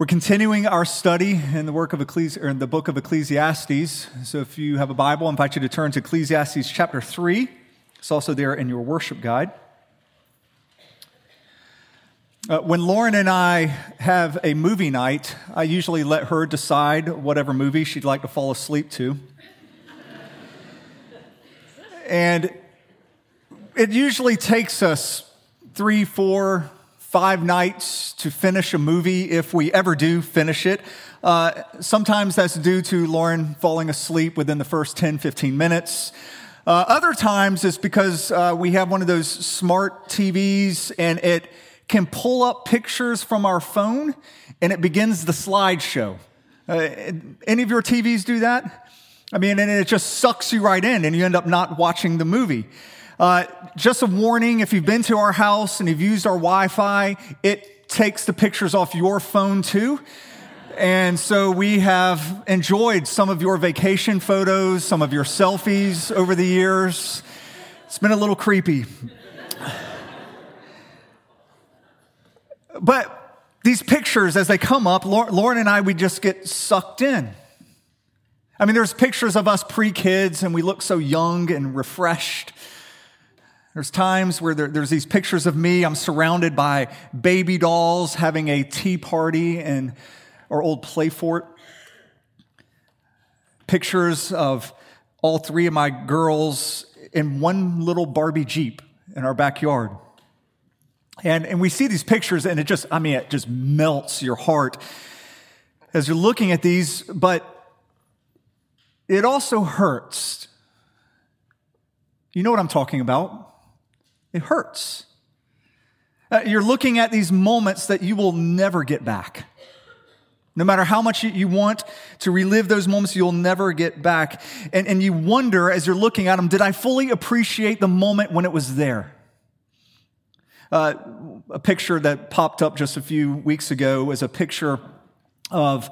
We're continuing our study in the work of Ecclesi- or in the book of Ecclesiastes. So if you have a Bible, I invite you to turn to Ecclesiastes chapter 3. It's also there in your worship guide. Uh, when Lauren and I have a movie night, I usually let her decide whatever movie she'd like to fall asleep to. and it usually takes us three, four, five nights to finish a movie if we ever do finish it. Uh, sometimes that's due to Lauren falling asleep within the first 10, 15 minutes. Uh, other times it's because uh, we have one of those smart TVs and it can pull up pictures from our phone and it begins the slideshow. Uh, any of your TVs do that? I mean, and it just sucks you right in and you end up not watching the movie. Uh, just a warning if you've been to our house and you've used our Wi Fi, it takes the pictures off your phone too. And so we have enjoyed some of your vacation photos, some of your selfies over the years. It's been a little creepy. but these pictures, as they come up, Lauren and I, we just get sucked in. I mean, there's pictures of us pre kids, and we look so young and refreshed. There's times where there, there's these pictures of me. I'm surrounded by baby dolls having a tea party in our old play fort. Pictures of all three of my girls in one little Barbie Jeep in our backyard. And, and we see these pictures, and it just, I mean, it just melts your heart as you're looking at these, but it also hurts. You know what I'm talking about. It hurts. Uh, you're looking at these moments that you will never get back. No matter how much you, want to relive those moments, you'll never get back. And, and you wonder as you're looking at them, did I fully appreciate the moment when it was there? Uh, a picture that popped up just a few weeks ago was a picture of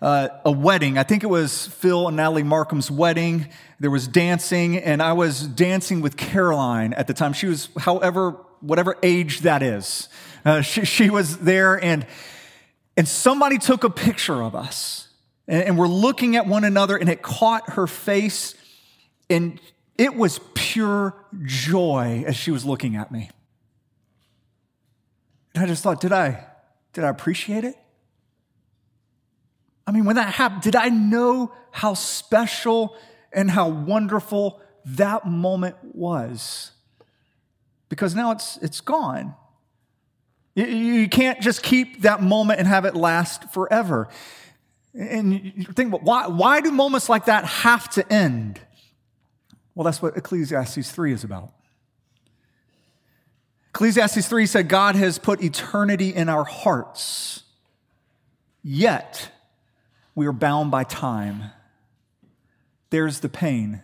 uh, a wedding. I think it was Phil and Natalie Markham's wedding. There was dancing, and I was dancing with Caroline at the time. She was, however, whatever age that is. Uh, she, she, was there, and, and somebody took a picture of us. And, and we're looking at one another, and it caught her face, and it was pure joy as she was looking at me. And I just thought, did I, did I appreciate it? I mean, when that happened, did I know how special and how wonderful that moment was? Because now it's, it's gone. You, you can't just keep that moment and have it last forever. And you think, why, why do moments like that have to end? Well, that's what Ecclesiastes 3 is about. Ecclesiastes 3 said God has put eternity in our hearts, yet we are bound by time. There's the pain.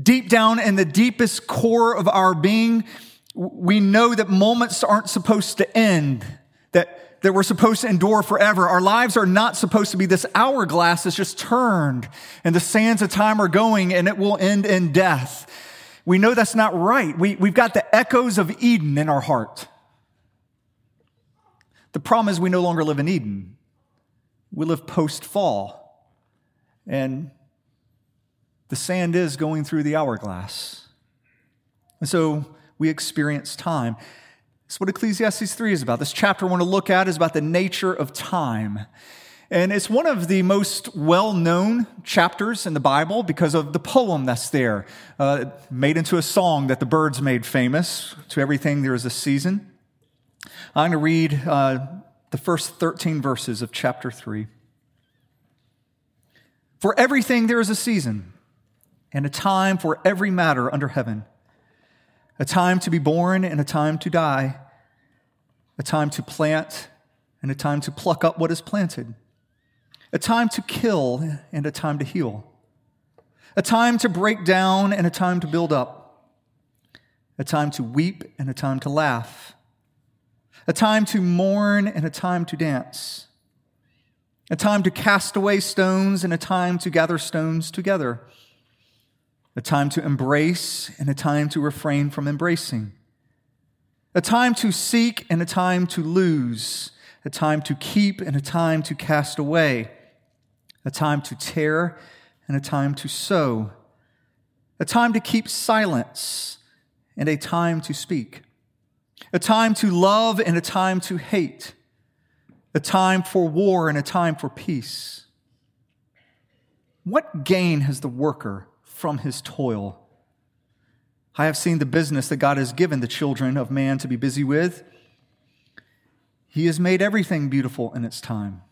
Deep down in the deepest core of our being, we know that moments aren't supposed to end, that, that we're supposed to endure forever. Our lives are not supposed to be this hourglass that's just turned and the sands of time are going and it will end in death. We know that's not right. We, we've got the echoes of Eden in our heart. The problem is we no longer live in Eden. We live post fall, and the sand is going through the hourglass. And so we experience time. That's what Ecclesiastes 3 is about. This chapter I want to look at is about the nature of time. And it's one of the most well known chapters in the Bible because of the poem that's there, uh, made into a song that the Byrds made famous. To everything, there is a season. I'm going to read uh, the first 13 verses of chapter 3. For everything there is a season, and a time for every matter under heaven a time to be born and a time to die, a time to plant and a time to pluck up what is planted, a time to kill and a time to heal, a time to break down and a time to build up, a time to weep and a time to laugh a time to mourn and a time to dance, a time to cast away stones and a time to gather stones together, a time to embrace and a time to refrain from embracing, a time to seek and a time to lose, a time to keep and a time to cast away, a time to tear and a time to sow, a time to keep silence and a time to speak, a time to love and a time to hate, a time for war and a time for peace. What gain has the worker from his toil? I have seen the business that God has given the children of man to be busy with. He has made everything beautiful in its time.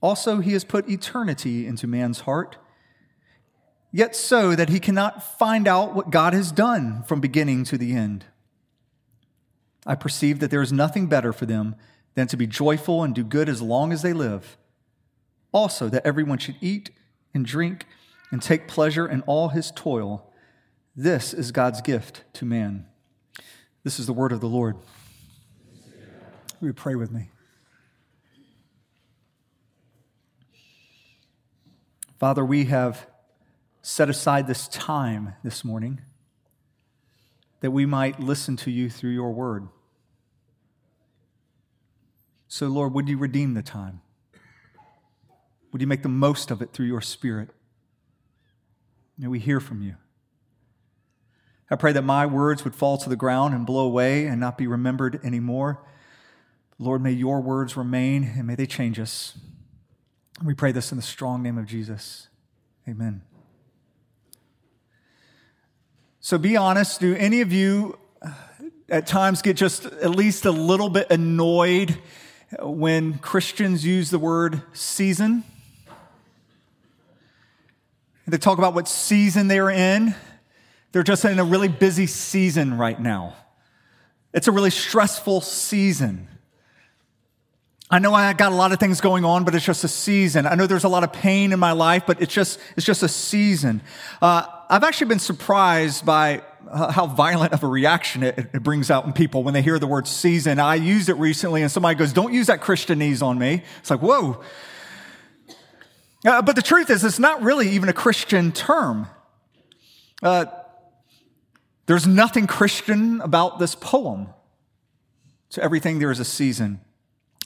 Also, he has put eternity into man's heart, yet so that he cannot find out what God has done from beginning to the end. I perceive that there is nothing better for them than to be joyful and do good as long as they live. Also, that everyone should eat and drink and take pleasure in all his toil. This is God's gift to man. This is the word of the Lord. You pray with me? Father, we have set aside this time this morning that we might listen to you through your word. So, Lord, would you redeem the time? Would you make the most of it through your spirit? May we hear from you. I pray that my words would fall to the ground and blow away and not be remembered anymore. Lord, may your words remain and may they change us. We pray this in the strong name of Jesus. Amen. So be honest, do any of you uh, at times get just at least a little bit annoyed when Christians use the word season? They talk about what season they're in. They're just in a really busy season right now. It's a really stressful season. I know I got a lot of things going on, but it's just a season. I know there's a lot of pain in my life, but it's just, it's just a season. Uh, I've actually been surprised by uh, how violent of a reaction it, it, brings out in people when they hear the word season. I used it recently and somebody goes, don't use that Christianese on me. It's like, whoa. Uh, but the truth is, it's not really even a Christian term. Uh, there's nothing Christian about this poem. To everything, there is a season.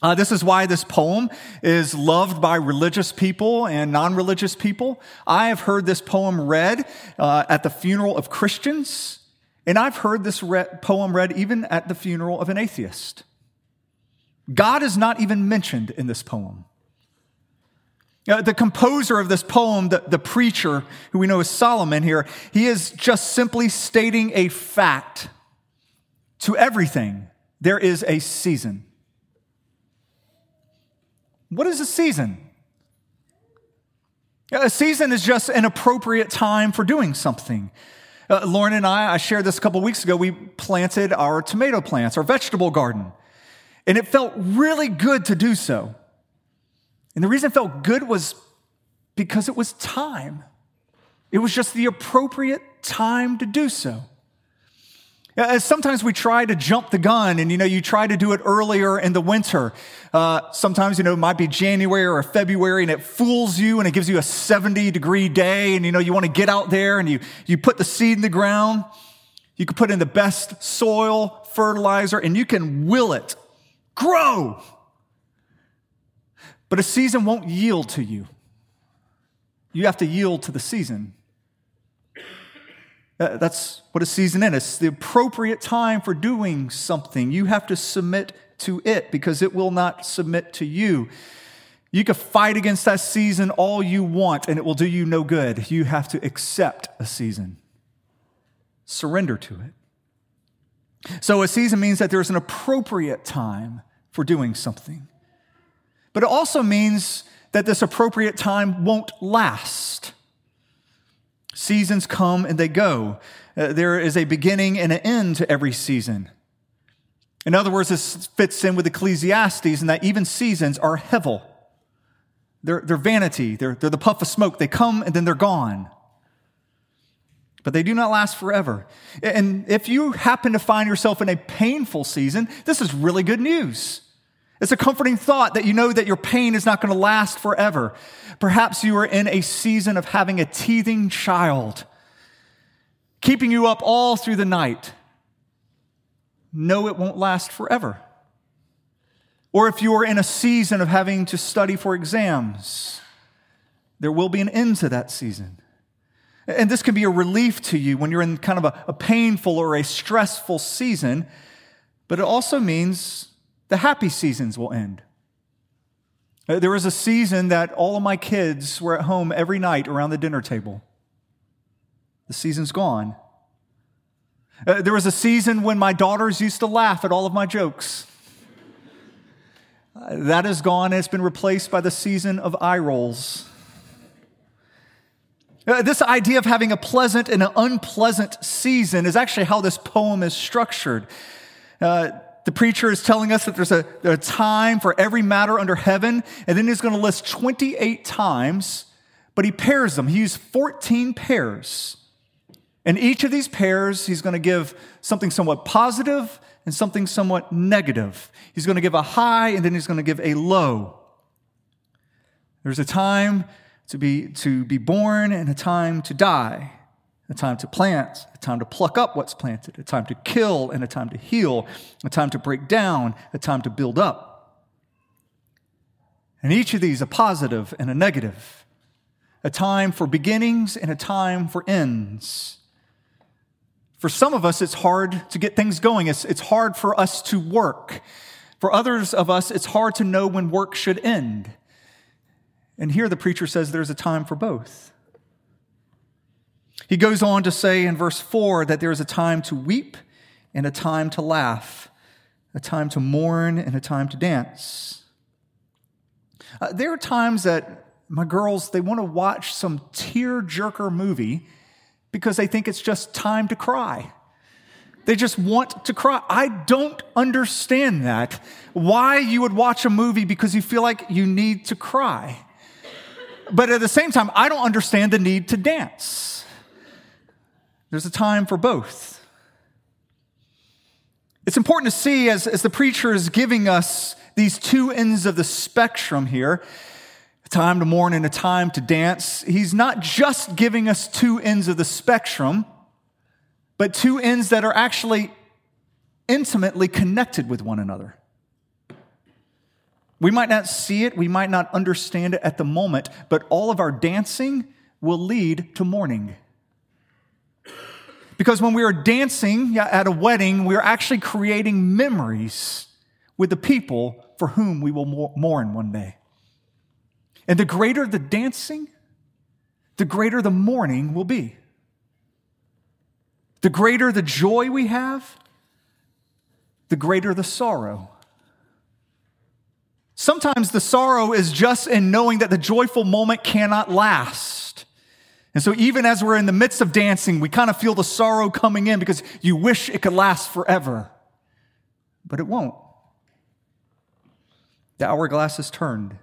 Uh, this is why this poem is loved by religious people and non religious people. I have heard this poem read uh, at the funeral of Christians, and I've heard this re- poem read even at the funeral of an atheist. God is not even mentioned in this poem. Uh, the composer of this poem, the, the preacher, who we know is Solomon here, he is just simply stating a fact. To everything, there is a season. What is a season? A season is just an appropriate time for doing something. Uh, Lauren and I, I shared this a couple weeks ago, we planted our tomato plants, our vegetable garden. And it felt really good to do so. And the reason it felt good was because it was time. It was just the appropriate time to do so. As sometimes we try to jump the gun and, you know, you try to do it earlier in the winter. Uh, sometimes, you know, it might be January or February and it fools you and it gives you a 70 degree day and, you know, you want to get out there and you, you put the seed in the ground. You can put in the best soil, fertilizer, and you can will it grow. But a season won't yield to you. You have to yield to the season. Uh, that's what a season is. It's the appropriate time for doing something. You have to submit to it because it will not submit to you. You can fight against that season all you want and it will do you no good. You have to accept a season, surrender to it. So, a season means that there's an appropriate time for doing something. But it also means that this appropriate time won't last. Seasons come and they go. Uh, there is a beginning and an end to every season. In other words, this fits in with Ecclesiastes in that even seasons are hevel. They're, they're vanity, they're, they're the puff of smoke. They come and then they're gone. But they do not last forever. And if you happen to find yourself in a painful season, this is really good news. It's a comforting thought that you know that your pain is not going to last forever. Perhaps you are in a season of having a teething child, keeping you up all through the night. No, it won't last forever. or if you are in a season of having to study for exams, there will be an end to that season. And this can be a relief to you when you're in kind of a, a painful or a stressful season, but it also means the happy seasons will end. Uh, there was a season that all of my kids were at home every night around the dinner table. The season's gone. Uh, there was a season when my daughters used to laugh at all of my jokes. Uh, that is gone and it's been replaced by the season of eye rolls. Uh, this idea of having a pleasant and an unpleasant season is actually how this poem is structured. Uh, the preacher is telling us that there's a, a time for every matter under heaven, and then he's going to list 28 times, but he pairs them. He used 14 pairs. And each of these pairs, he's going to give something somewhat positive and something somewhat negative. He's going to give a high and then he's going to give a low. There's a time to be, to be born and a time to die, a time to plant, a time to pluck up what's planted, a time to kill and a time to heal, a time to break down, a time to build up. And each of these a positive and a negative, a time for beginnings and a time for ends. For some of us, it's hard to get things going. It's, it's hard for us to work. For others of us, it's hard to know when work should end. And here the preacher says there's a time for both. He goes on to say in verse 4 that there is a time to weep and a time to laugh, a time to mourn and a time to dance. Uh, there are times that my girls they want to watch some tear jerker movie because they think it's just time to cry. They just want to cry. I don't understand that. Why you would watch a movie because you feel like you need to cry. But at the same time, I don't understand the need to dance. There's a time for both. It's important to see as, as the preacher is giving us these two ends of the spectrum here a time to mourn and a time to dance. He's not just giving us two ends of the spectrum, but two ends that are actually intimately connected with one another. We might not see it, we might not understand it at the moment, but all of our dancing will lead to mourning. Because when we are dancing at a wedding, we are actually creating memories with the people for whom we will mourn one day. And the greater the dancing, the greater the mourning will be. The greater the joy we have, the greater the sorrow. Sometimes the sorrow is just in knowing that the joyful moment cannot last. And so, even as we're in the midst of dancing, we kind of feel the sorrow coming in because you wish it could last forever. But it won't. The hourglass is turned.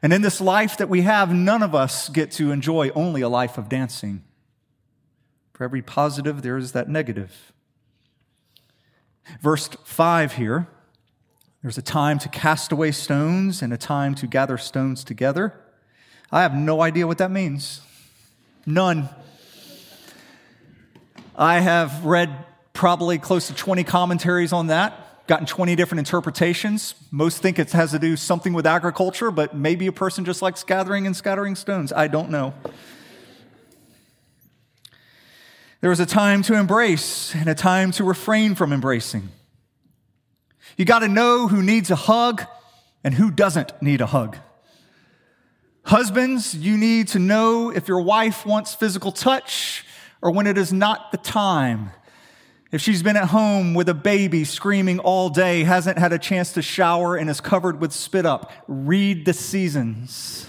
And in this life that we have, none of us get to enjoy only a life of dancing. For every positive, there is that negative. Verse 5 here there's a time to cast away stones and a time to gather stones together. I have no idea what that means. None. I have read probably close to 20 commentaries on that, gotten 20 different interpretations. Most think it has to do something with agriculture, but maybe a person just likes gathering and scattering stones. I don't know. There is a time to embrace and a time to refrain from embracing. You got to know who needs a hug and who doesn't need a hug. Husbands, you need to know if your wife wants physical touch or when it is not the time. If she's been at home with a baby screaming all day, hasn't had a chance to shower, and is covered with spit up, read the seasons.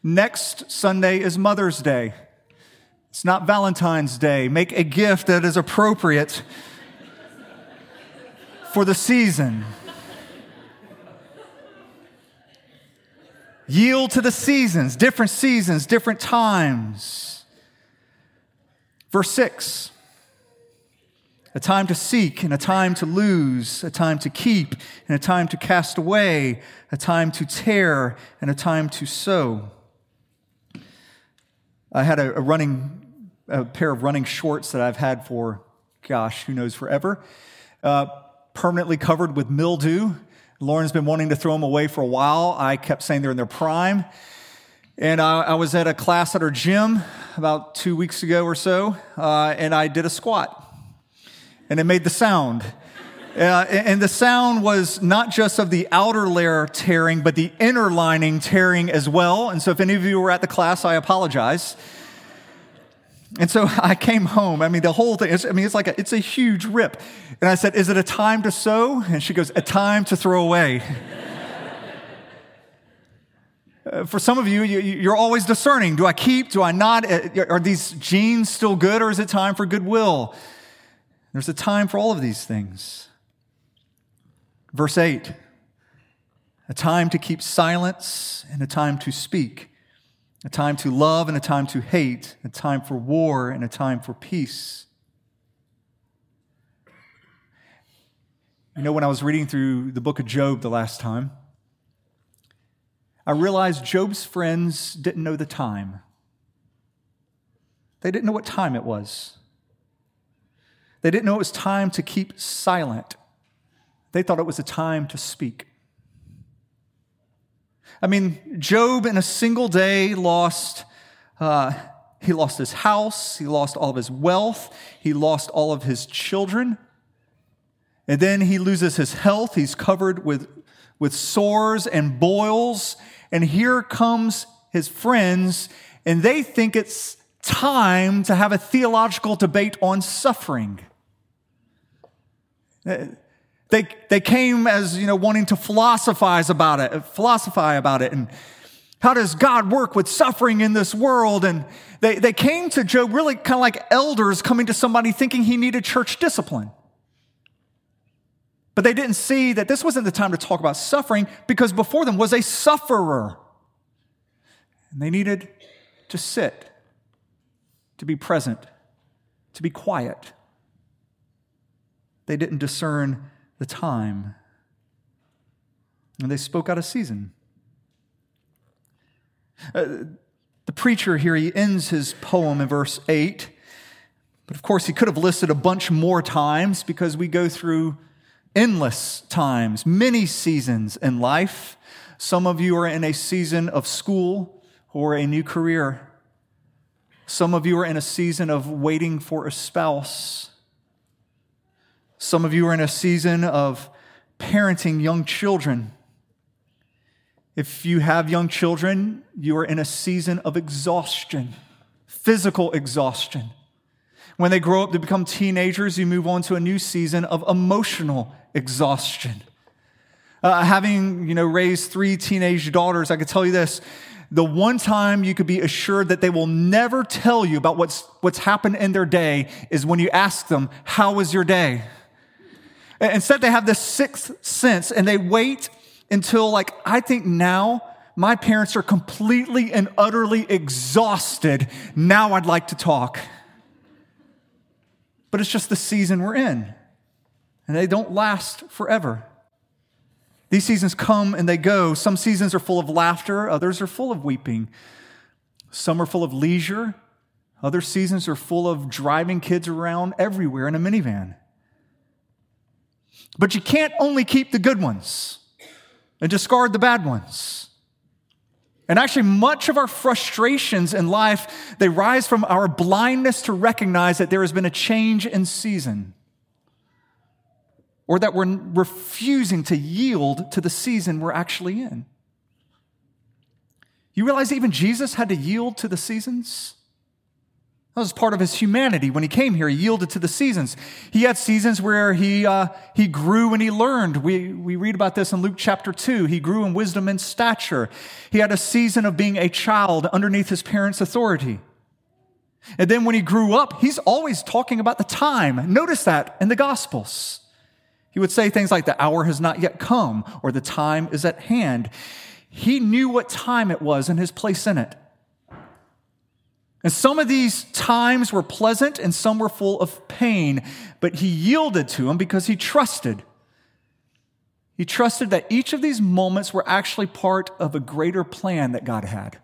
Next Sunday is Mother's Day. It's not Valentine's Day. Make a gift that is appropriate for the season. Yield to the seasons, different seasons, different times. Verse 6 a time to seek and a time to lose, a time to keep and a time to cast away, a time to tear and a time to sow. I had a, a running, a pair of running shorts that I've had for, gosh, who knows, forever. Uh, permanently covered with mildew. Lauren's been wanting to throw them away for a while. I kept saying they're in their prime. And I, I was at a class at our gym about two weeks ago or so, uh, and I did a squat. And it made the sound. Uh, and the sound was not just of the outer layer tearing, but the inner lining tearing as well. And so, if any of you were at the class, I apologize. And so I came home. I mean, the whole thing, I mean, it's like a, it's a huge rip. And I said, Is it a time to sew? And she goes, A time to throw away. uh, for some of you, you, you're always discerning. Do I keep? Do I not? Uh, are these jeans still good or is it time for goodwill? There's a time for all of these things. Verse 8 a time to keep silence and a time to speak, a time to love and a time to hate, a time for war and a time for peace. You know, when I was reading through the book of Job the last time, I realized Job's friends didn't know the time. They didn't know what time it was. They didn't know it was time to keep silent. They thought it was a time to speak. I mean, Job in a single day lost, uh, he lost his house, he lost all of his wealth, he lost all of his children. And then he loses his health. He's covered with, with sores and boils. And here comes his friends, and they think it's time to have a theological debate on suffering. They, they came as, you know, wanting to philosophize about it, philosophize about it. And how does God work with suffering in this world? And they, they came to Job really kind of like elders coming to somebody thinking he needed church discipline. But they didn't see that this wasn't the time to talk about suffering because before them was a sufferer. And they needed to sit, to be present, to be quiet. They didn't discern the time. And they spoke out of season. Uh, the preacher here, he ends his poem in verse 8. But of course, he could have listed a bunch more times because we go through endless times, many seasons in life. Some of you are in a season of school or a new career. Some of you are in a season of waiting for a spouse. Some of you are in a season of parenting young children. If you have young children, you are in a season of exhaustion, physical exhaustion. When they grow up to become teenagers, you move on to a new season of emotional exhaustion. Uh, having you know raised three teenage daughters, I can tell you this: the one time you could be assured that they will never tell you about what's what's happened in their day is when you ask them, "How was your day?" Instead, they have this sixth sense and they wait until, like, I think now my parents are completely and utterly exhausted. Now I'd like to talk. But it's just the season we're in, and they don't last forever. These seasons come and they go. Some seasons are full of laughter, others are full of weeping. Some are full of leisure, other seasons are full of driving kids around everywhere in a minivan. But you can't only keep the good ones and discard the bad ones. And actually, much of our frustrations in life, they rise from our blindness to recognize that there has been a change in season. Or that we're refusing to yield to the season we're actually in. You realize even Jesus had to yield to the seasons? That was part of his humanity. When he came here, he yielded to the seasons. He had seasons where he, uh, he grew and he learned. We, we read about this in Luke chapter 2. He grew in wisdom and stature. He had a season of being a child underneath his parents' authority. And then when he grew up, he's always talking about the time. Notice that in the Gospels. He would say things like, the hour has not yet come, or the time is at hand. He knew what time it was and his place in it. And some of these times were pleasant and some were full of pain, but he yielded to them because he trusted. He trusted that each of these moments were actually part of a greater plan that God had,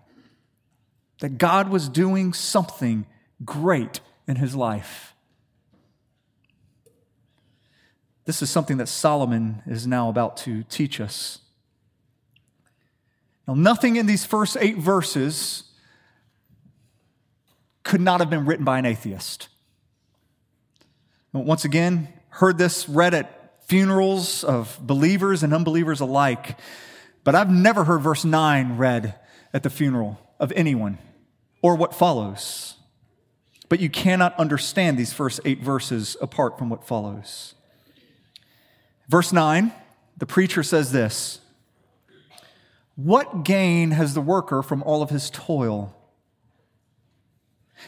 that God was doing something great in his life. This is something that Solomon is now about to teach us. Now, nothing in these first eight verses could not have been written by an atheist. Once again, heard this read at funerals of believers and unbelievers alike, but I've never heard verse 9 read at the funeral of anyone or what follows. But you cannot understand these first eight verses apart from what follows. Verse 9, the preacher says this What gain has the worker from all of his toil?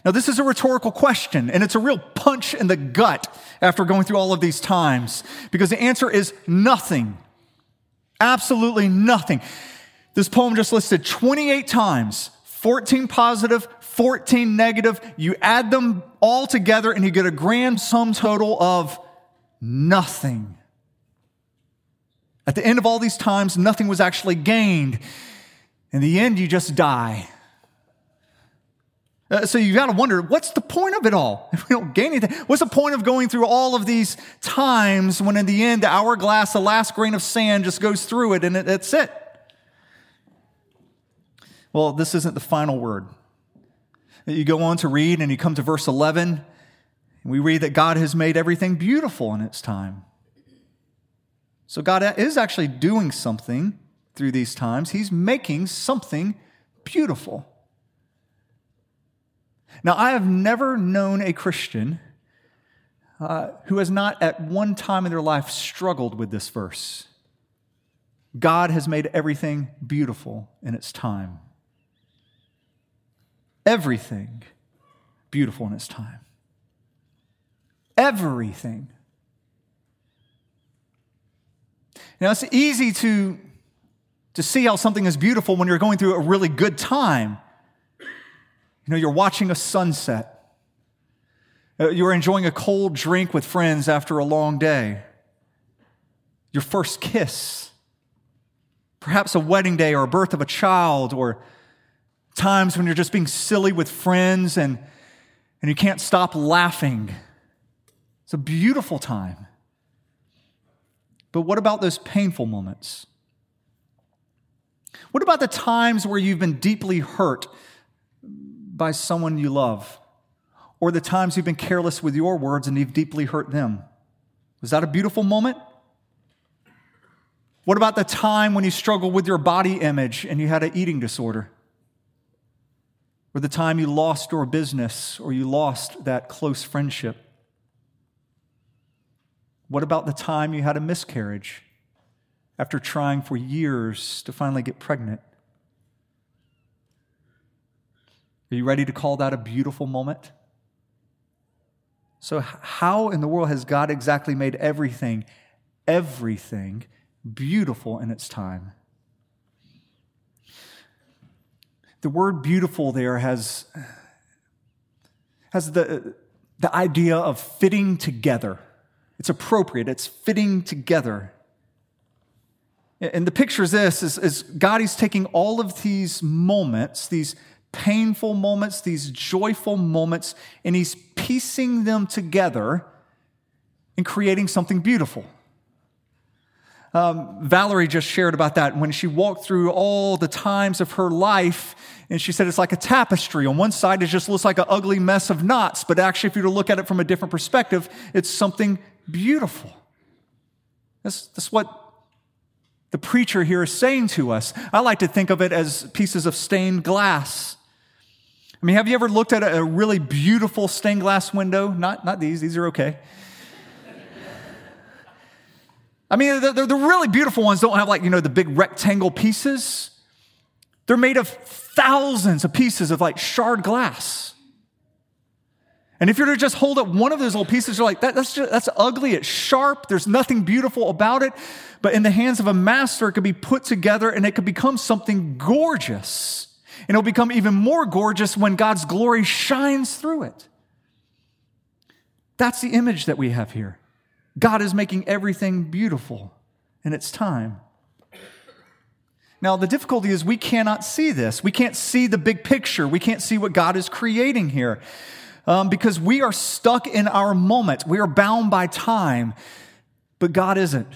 Now, this is a rhetorical question, and it's a real punch in the gut after going through all of these times, because the answer is nothing. Absolutely nothing. This poem just listed 28 times 14 positive, 14 negative. You add them all together, and you get a grand sum total of nothing. At the end of all these times, nothing was actually gained. In the end, you just die. Uh, so you got to wonder, what's the point of it all? If we don't gain anything, what's the point of going through all of these times when in the end, the hourglass, the last grain of sand just goes through it and it, that's it? Well, this isn't the final word. You go on to read and you come to verse 11, and we read that God has made everything beautiful in its time. So God is actually doing something through these times. He's making something beautiful. Now, I have never known a Christian uh, who has not at one time in their life struggled with this verse. God has made everything beautiful in its time. Everything beautiful in its time. Everything. Now, it's easy to, to see how something is beautiful when you're going through a really good time. You know, you're watching a sunset. Uh, you're enjoying a cold drink with friends after a long day. Your first kiss. Perhaps a wedding day or a birth of a child or times when you're just being silly with friends and, and you can't stop laughing. It's a beautiful time. But what about those painful moments? What about the times where you've been deeply hurt by someone you love, or the times you've been careless with your words and you've deeply hurt them. Was that a beautiful moment? What about the time when you struggled with your body image and you had an eating disorder? Or the time you lost your business or you lost that close friendship? What about the time you had a miscarriage after trying for years to finally get pregnant? Are you ready to call that a beautiful moment? So, how in the world has God exactly made everything, everything beautiful in its time? The word beautiful there has, has the, the idea of fitting together. It's appropriate, it's fitting together. And the picture is this is, is God is taking all of these moments, these painful moments, these joyful moments, and he's piecing them together and creating something beautiful. Um, Valerie just shared about that when she walked through all the times of her life, and she said it's like a tapestry. On one side, it just looks like an ugly mess of knots, but actually, if you were to look at it from a different perspective, it's something beautiful. That's, that's what the preacher here is saying to us. I like to think of it as pieces of stained glass. I mean, have you ever looked at a really beautiful stained glass window? Not, not these, these are okay. I mean, the, the, the, really beautiful ones don't have like, you know, the big rectangle pieces. They're made of thousands of pieces of like shard glass. And if you're to just hold up one of those little pieces, you're like, that, that's, just, that's ugly, it's sharp, there's nothing beautiful about it. But in the hands of a master, it could be put together and it could become something gorgeous. And it'll become even more gorgeous when God's glory shines through it. That's the image that we have here. God is making everything beautiful in its time. Now, the difficulty is we cannot see this. We can't see the big picture. We can't see what God is creating here um, because we are stuck in our moment. We are bound by time. But God isn't.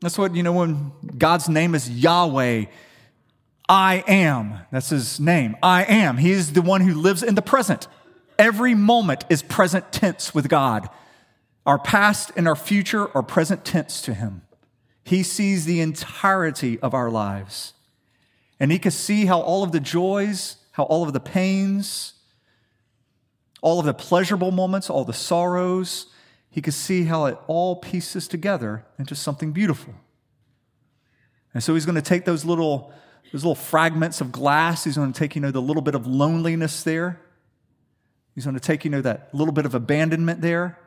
That's what, you know, when God's name is Yahweh, I am. That's his name. I am. He is the one who lives in the present. Every moment is present tense with God. Our past and our future are present tense to him. He sees the entirety of our lives. And he can see how all of the joys, how all of the pains, all of the pleasurable moments, all the sorrows, he can see how it all pieces together into something beautiful. And so he's going to take those little, those little fragments of glass, he's going to take, you know, the little bit of loneliness there. He's going to take, you know, that little bit of abandonment there.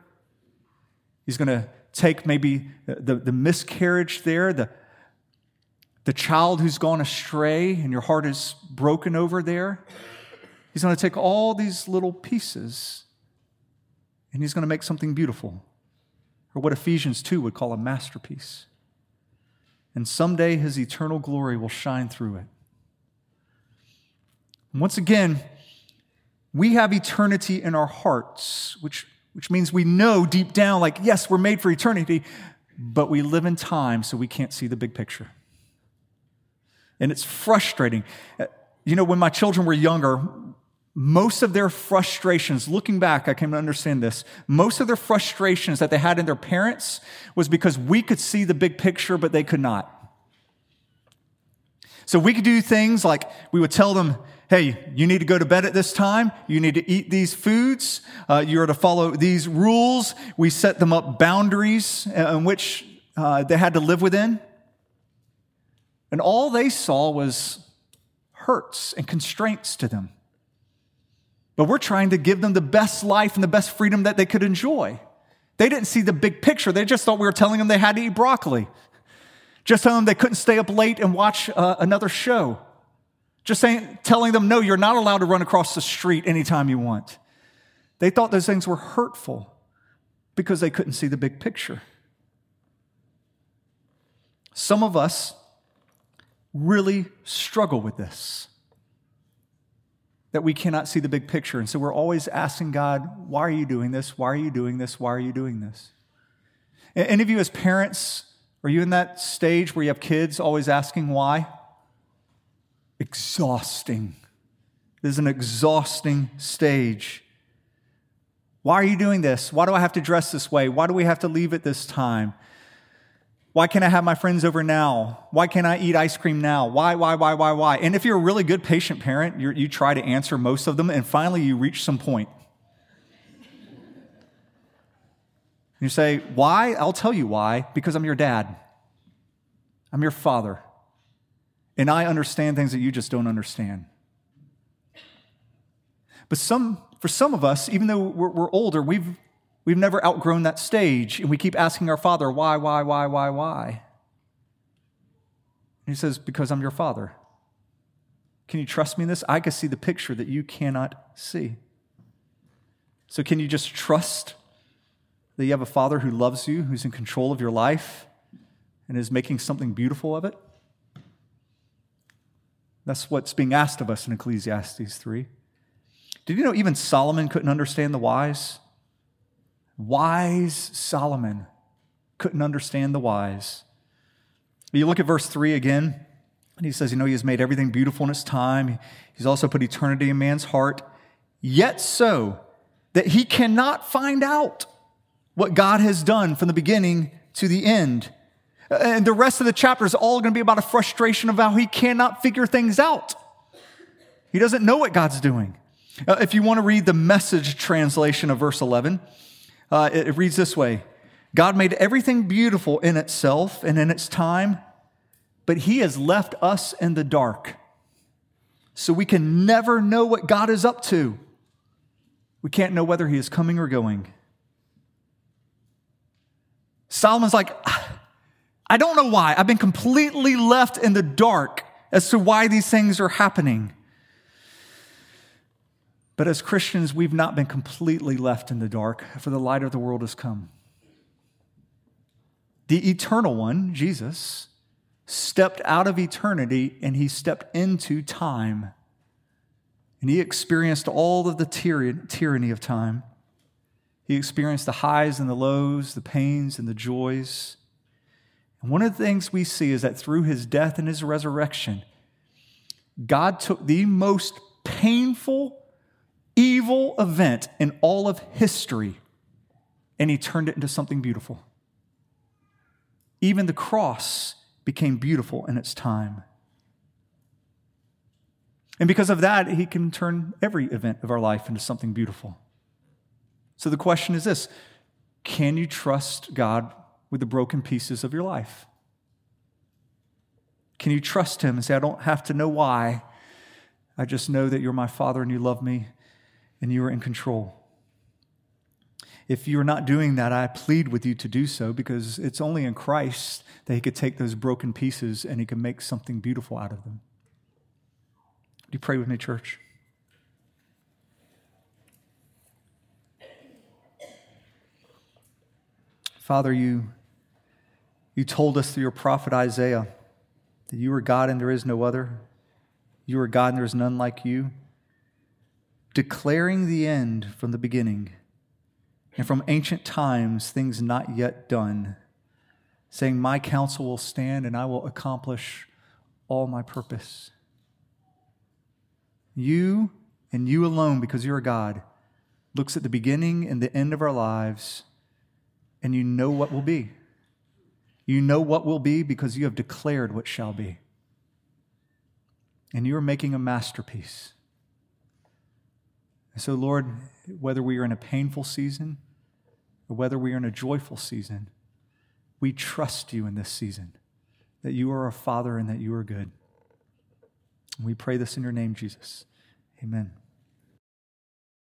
He's going to take maybe the, the miscarriage there, the, the child who's gone astray and your heart is broken over there. He's going to take all these little pieces and he's going to make something beautiful, or what Ephesians 2 would call a masterpiece. And someday his eternal glory will shine through it. Once again, we have eternity in our hearts, which, which means we know deep down, like, yes, we're made for eternity, but we live in time, so we can't see the big picture. And it's frustrating. You know, when my children were younger, most of their frustrations, looking back, I came to understand this. Most of their frustrations that they had in their parents was because we could see the big picture, but they could not. So we could do things like we would tell them, hey, you need to go to bed at this time. You need to eat these foods. Uh, you are to follow these rules. We set them up boundaries uh, in which uh, they had to live within. And all they saw was hurts and constraints to them. But we're trying to give them the best life and the best freedom that they could enjoy. They didn't see the big picture. They just thought we were telling them they had to eat broccoli. Just telling them they couldn't stay up late and watch uh, another show. Just saying, telling them, no, you're not allowed to run across the street anytime you want. They thought those things were hurtful because they couldn't see the big picture. Some of us really struggle with this that we cannot see the big picture. And so we're always asking God, why are you doing this? Why are you doing this? Why are you doing this? Any of you as parents, are you in that stage where you have kids always asking why? Exhausting. This is an exhausting stage. Why are you doing this? Why do I have to dress this way? Why do we have to leave at this time? Why can't I have my friends over now? Why can't I eat ice cream now? Why, why, why, why, why? And if you're a really good patient parent, you try to answer most of them, and finally you reach some point. You say, Why? I'll tell you why. Because I'm your dad, I'm your father, and I understand things that you just don't understand. But some, for some of us, even though we're, we're older, we've We've never outgrown that stage, and we keep asking our Father, why, why, why, why, why? And he says, Because I'm your Father. Can you trust me in this? I can see the picture that you cannot see. So, can you just trust that you have a Father who loves you, who's in control of your life, and is making something beautiful of it? That's what's being asked of us in Ecclesiastes 3. Did you know even Solomon couldn't understand the whys? Wise Solomon couldn't understand the whys. You look at verse 3 again, and he says, You know, he has made everything beautiful in its time. He's also put eternity in man's heart, yet so that he cannot find out what God has done from the beginning to the end. And the rest of the chapter is all going to be about a frustration of how he cannot figure things out. He doesn't know what God's doing. Uh, if you want to read the message translation of verse 11, uh, it, it reads this way God made everything beautiful in itself and in its time, but He has left us in the dark. So we can never know what God is up to. We can't know whether He is coming or going. Solomon's like, I don't know why. I've been completely left in the dark as to why these things are happening. But as Christians, we've not been completely left in the dark, for the light of the world has come. The eternal one, Jesus, stepped out of eternity and he stepped into time. And he experienced all of the tyranny of time. He experienced the highs and the lows, the pains and the joys. And one of the things we see is that through his death and his resurrection, God took the most painful, evil event in all of history and he turned it into something beautiful. Even the cross became beautiful in its time. And because of that, he can turn every event of our life into something beautiful. So the question is this Can you trust God with the broken pieces of your life? Can you trust Him and say, I don't have to know why? I just know that you're my Father and you love me and you are in control. If you're not doing that, I plead with you to do so because it's only in Christ that He could take those broken pieces and He can make something beautiful out of them. Do you pray with me, church? Father, you, you told us through your prophet Isaiah that you are God and there is no other. You are God and there is none like you, declaring the end from the beginning and from ancient times things not yet done, saying, My counsel will stand and I will accomplish all my purpose. You and you alone, because you're a God, looks at the beginning and the end of our lives, and you know what will be. You know what will be because you have declared what shall be. And you are making a masterpiece. And so, Lord, whether we are in a painful season, or whether we are in a joyful season, we trust you in this season that you are a father and that you are good. And we pray this in your name, Jesus. Amen.